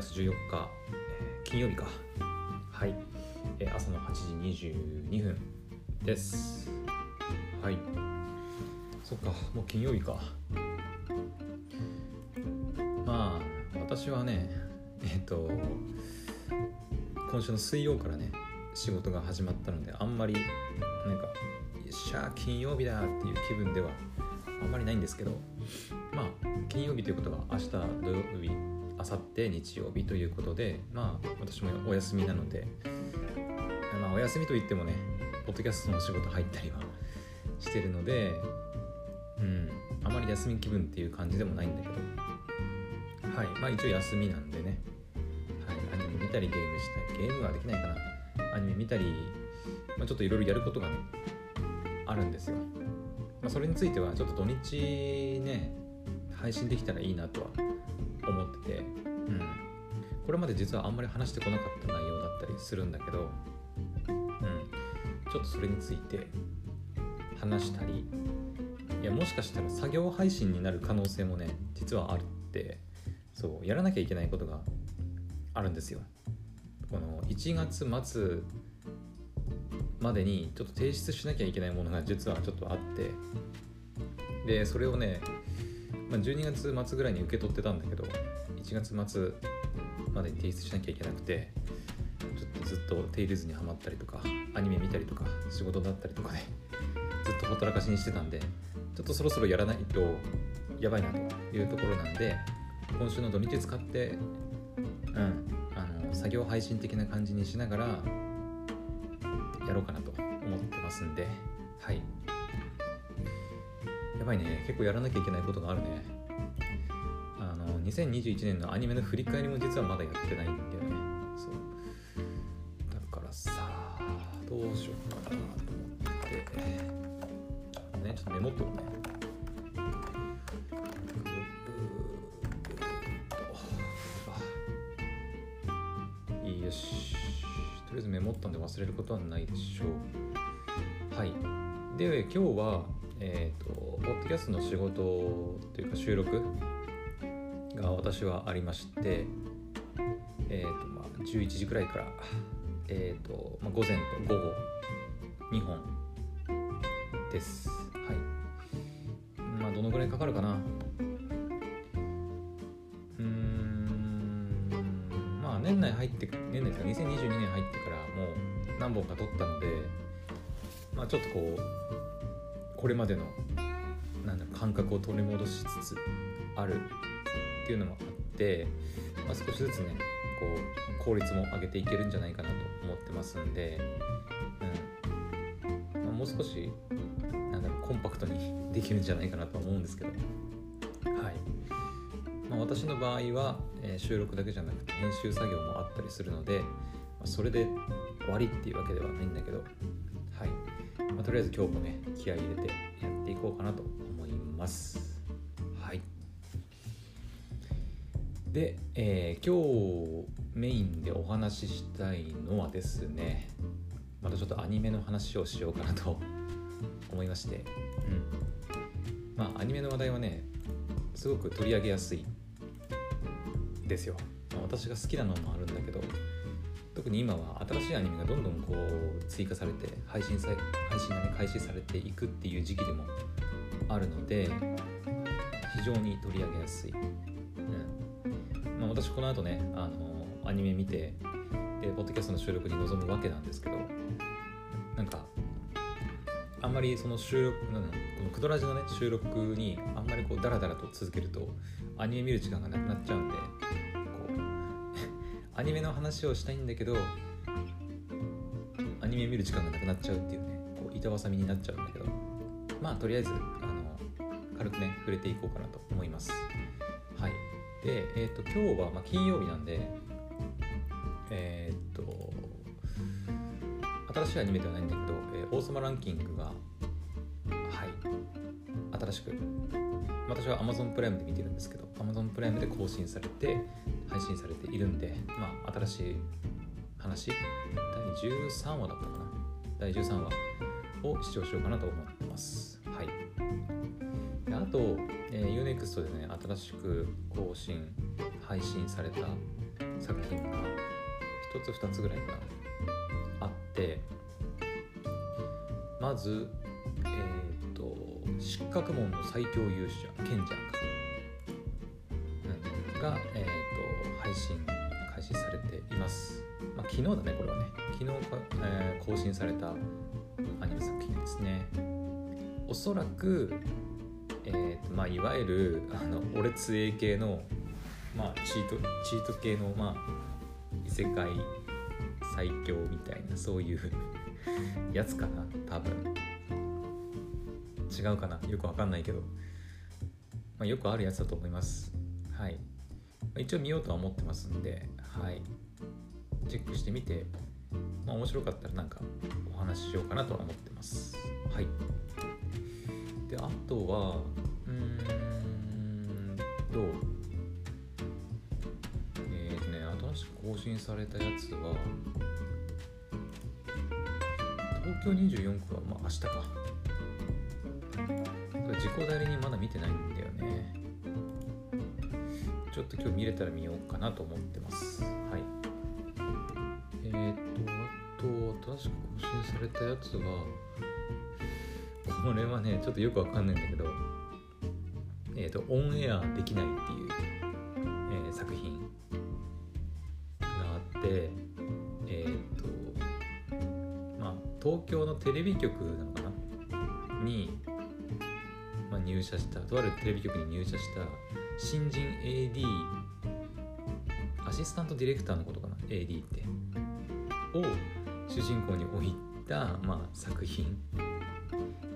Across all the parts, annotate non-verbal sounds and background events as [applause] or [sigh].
月14日、えー金曜日か。はい、えー朝の8時22分です。はい。そっかもう金曜日か。まあ私はねえっ、と今週の水曜からね仕事が始まったのであんまりなんかよっしゃ金曜日だっていう気分ではあんまりないんですけどまあ金曜日ということは明日土曜日明後日日曜日ということでまあ私もお休みなのでまあお休みといってもねポッドキャストの仕事入ったりはしてるのでうんあまり休み気分っていう感じでもないんだけど。はいまあ一応休みなんでね。はいアニメ見たりゲームしたりゲームはできないかな。アニメ見たり、まあ、ちょっといろいろやることがねあるんですよ、まあ、それについてはちょっと土日ね配信できたらいいなとは思ってて、うん、これまで実はあんまり話してこなかった内容だったりするんだけど、うん、ちょっとそれについて話したりいやもしかしたら作業配信になる可能性もね実はあってそうやらなきゃいけないことがあるんですよ。この1月末までにちょっと提出しなきゃいけないものが実はちょっとあってでそれをね、まあ、12月末ぐらいに受け取ってたんだけど1月末までに提出しなきゃいけなくてちょっとずっとテイルズにはまったりとかアニメ見たりとか仕事だったりとかでずっとほったらかしにしてたんでちょっとそろそろやらないとやばいなというところなんで今週の土日使ってうん。あの作業配信的な感じにしながらやろうかなと思ってますんではいやばいね。結構やらなきゃいけないことがあるね。あの2021年のアニメの振り返りも実はまだやってないんだよね。そう。だからさどうしようかなと思ってねちょっとメモっとくね。いいよしとりあえずメモったんで忘れることはないでしょうはいで今日はえっ、とポッドキャストの仕事というか収録が私はありましてえっ、とまあ11時くらいからえっ、と、まあ、午前と午後2本です。はい。まあどのぐらいかかるかな。うんまあ年内入って年内ですか2022年入ってからもう何本か撮ったのでまあちょっとこうこれまでの感覚を取り戻しつつあるっていうのもあって、まあ、少しずつねこう効率も上げていけるんじゃないかなと思ってますんで、うん。まあ、もう少しなんだろうコンパクトにできるんじゃないかなとは思うんですけど。はい、まあ、私の場合は、えー収録だけじゃなくて編集作業もあったりするので、まあ、それで終わりっていうわけではないんだけどはい。まあ、とりあえず今日もね気合い入れてやっていこうかなとます。はい。で、えー今日メインでお話ししたいのはですねまたちょっとアニメの話をしようかなと [laughs] 思いまして。うん。まあアニメの話題はねすごく取り上げやすい。ですよ、まあ私が好きなのもあるんだけど特に今は新しいアニメがどんどんこう追加されて配信さ配信がね開始されていくっていう時期でもあるので非常に取り上げやすい、うん。まあ、私この後ねあのアニメ見てでポッドキャストの収録に臨むわけなんですけどなんかあんまりその収録なんこのクドラジのね収録にあんまりこうダラダラと続けるとアニメ見る時間がなくなっちゃうんでこう [laughs] アニメの話をしたいんだけどアニメ見る時間がなくなっちゃうっていうねこう板挟みになっちゃうんだけどまあとりあえずあの軽くね触れていこうかなと思います。はい。でえっ、と今日は、ま、金曜日なんでえっ、と新しいアニメではないんだけど「えー王様ランキング」がはい。新しく私は Amazon プライムで見てるんですけど Amazon プライムで更新されて配信されているんでまあ新しい話。第13話だったかな。第13話を視聴しようかなと思ってます。と、えー、UNEXT でね新しく更新配信された作品が1つ2つぐらいかなあってまずえっ、と失格門の最強勇者賢者か、うん、が、えー、と配信開始されています、まあ、昨日だねこれはね。昨日か、えー更新されたアニメ作品ですね。おそらくえーとまあ、いわゆるあの俺つえ系の、まあ、チートチート系の、まあ、異世界最強みたいなそういうやつかな多分。違うかなよくわかんないけど、まあ、よくあるやつだと思います。はい。一応見ようとは思ってますんではい。チェックしてみて、まあ、面白かったらなんかお話ししようかなとは思ってます。はい。であとは新されたやつは東京24区はまあ明日か。自己代理人まだ見てないんだよね。ちょっと今日見れたら見ようかなと思ってます。はい。えっ、とあと新しく更新されたやつはこれはねちょっとよくわかんないんだけどえっ、とオンエアできないっていう、京のテレビ局なのかな？に、まあ、入社したとあるテレビ局に入社した新人 AD アシスタントディレクターのことかな？AD って。を主人公に置いた、まあ、作品。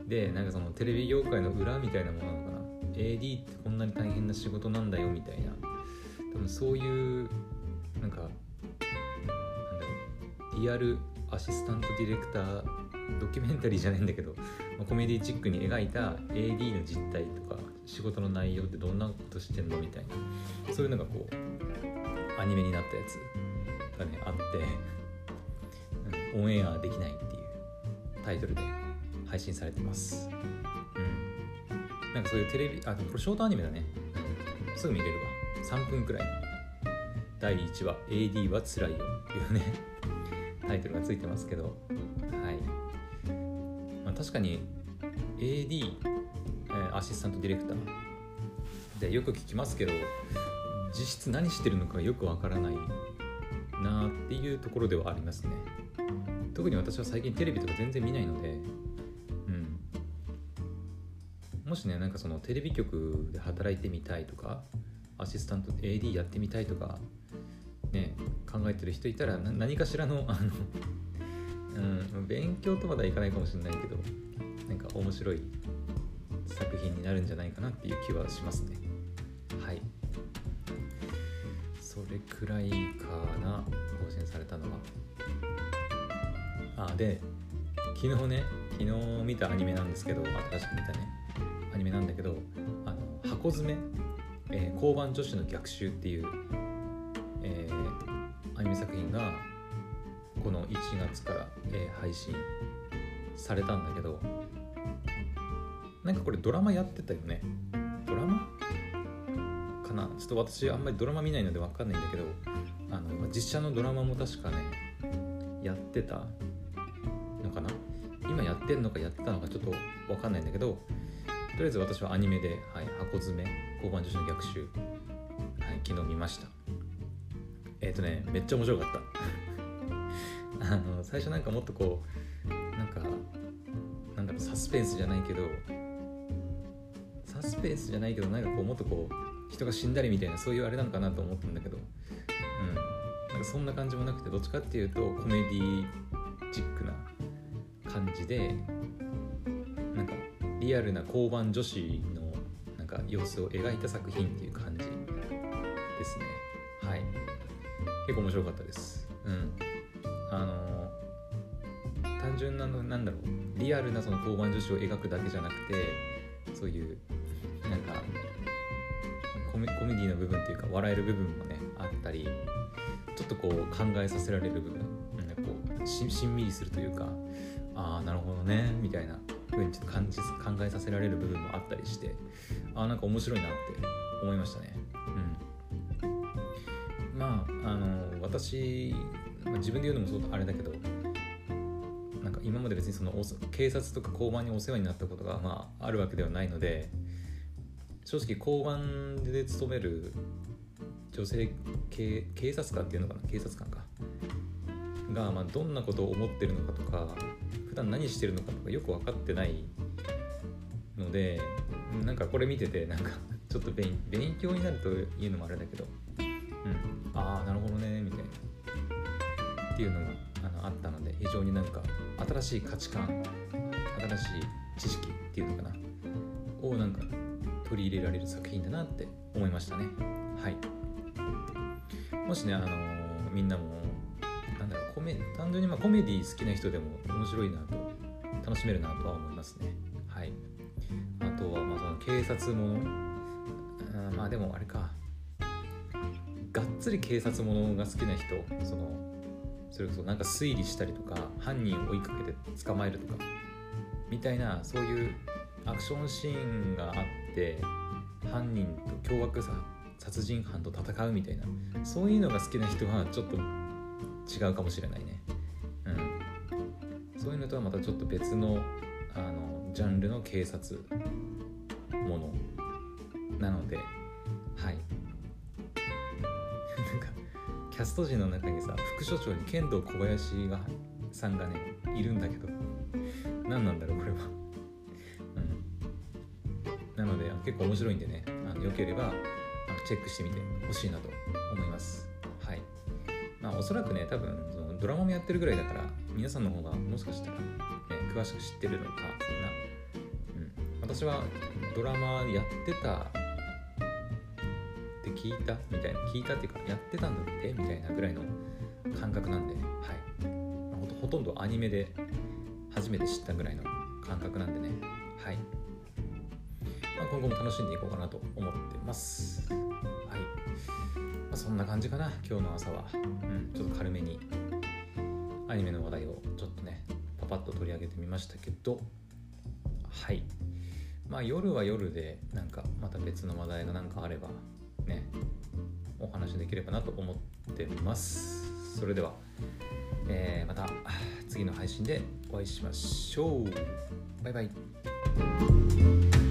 でなんかそのテレビ業界の裏みたいなものなのかな？AD ってこんなに大変な仕事なんだよみたいな。多分そういうなんかなんだろうリアルアシスタントディレクタードキュメンタリーじゃないんだけど、まあコメディチックに描いた AD の実態とか仕事の内容ってどんなことしてんのみたいなそういうのがこうアニメになったやつがねあって、オンエアできないっていうタイトルで配信されてます。うん。なんかそういうテレビあこれショートアニメだね、すぐ見れるわ。3分くらい。第1話 AD はつらいよ。っていうねタイトルがついてますけど、確かに AD、アシスタントディレクター。でよく聞きますけど実質何してるのかよくわからないなっていうところではありますね。特に私は最近テレビとか全然見ないのでうん。もしねなんかそのテレビ局で働いてみたいとかアシスタント AD やってみたいとかね考えてる人いたら何かしらのあのうん。勉強とまではいかないかもしれないけどなんか面白い作品になるんじゃないかなっていう気はしますね。はい。それくらいかな更新されたのは。あで昨日ね昨日見たアニメなんですけど新しく見たね。アニメなんだけどあの箱詰め、えー交番女子の逆襲っていう、えーアニメ作品がこの1月から、えー配信されたんだけどなんかこれドラマやってたよね。ドラマ？かな？ちょっと私あんまりドラマ見ないので分かんないんだけどあの実写のドラマも確かねやってたのかな？今やってんのかやってたのかちょっと分かんないんだけどとりあえず私はアニメで、はい、箱詰め交番女子の逆襲、はい、昨日見ました。えっ、とねめっちゃ面白かった。あの最初なんかもっとこうなんかなんだろうサスペンスじゃないけどサスペンスじゃないけどなんかこうもっとこう人が死んだりみたいなそういうあれなのかなと思ったんだけどうん。なんかそんな感じもなくてどっちかっていうとコメディチックな感じでなんかリアルな交番女子のなんか様子を描いた作品っていう感じですね。はい。結構面白かったです。うん。あの単純なのなんだろうリアルなその交番女子を描くだけじゃなくてそういうなんかコメコメディの部分っていうか笑える部分もねあったりちょっとこう考えさせられる部分なんかこうししんみりするというかああなるほどねみたいな風にちょっと感じ考えさせられる部分もあったりしてあーなんか面白いなって思いましたね。うん。まああの私、まあ、自分で言うのもそうあれだけどなんか今まで別にその警察とか交番にお世話になったことが、まあ、あるわけではないので正直交番で勤める女性警警察官っていうのかな警察官か。が、まあ、どんなことを思ってるのかとか普段何してるのかとかよく分かってないのでなんかこれ見ててなんかちょっと勉強になるというのもあれだけど、うん、ああなるほどね。っていうのがあのあったので非常になんか新しい価値観新しい知識っていうのかなをなんか取り入れられる作品だなって思いましたね。はい。もしねあのー、みんなもなんだろうコメ単純にまコメディ好きな人でも面白いなと楽しめるなとは思いますね。はい。あとはまあその警察ものまあでもあれか。がっつり警察ものが好きな人そのそれこそなんか推理したりとか犯人を追いかけて捕まえるとかみたいなそういうアクションシーンがあって犯人と凶悪さ殺人犯と戦うみたいなそういうのが好きな人はちょっと違うかもしれないね。うん。そういうのとはまたちょっと別のあのジャンルの警察ものなのでキャスト陣の中にさ副所長に剣道小林がさんがねいるんだけど。何なんだろうこれは。うん。なので結構面白いんでねあのよければチェックしてみてほしいなと思います。はい。まあおそらくね多分そのドラマもやってるぐらいだから皆さんの方がもしかしたら、ね、詳しく知ってるのかな、うん、私はドラマやってたって聞いた？みたいな。聞いたってやってたんだってみたいなぐらいの感覚なんで、はい、ほとんどアニメで初めて知ったぐらいの感覚なんでね、はい。まあ、今後も楽しんでいこうかなと思ってます。はい。まあ、そんな感じかな今日の朝は、うん、ちょっと軽めにアニメの話題をちょっとねパパッと取り上げてみましたけどはい。まあ夜は夜でなんかまた別の話題が何かあればお話できればなと思ってます。それでは、えー、また次の配信でお会いしましょう。バイバイ。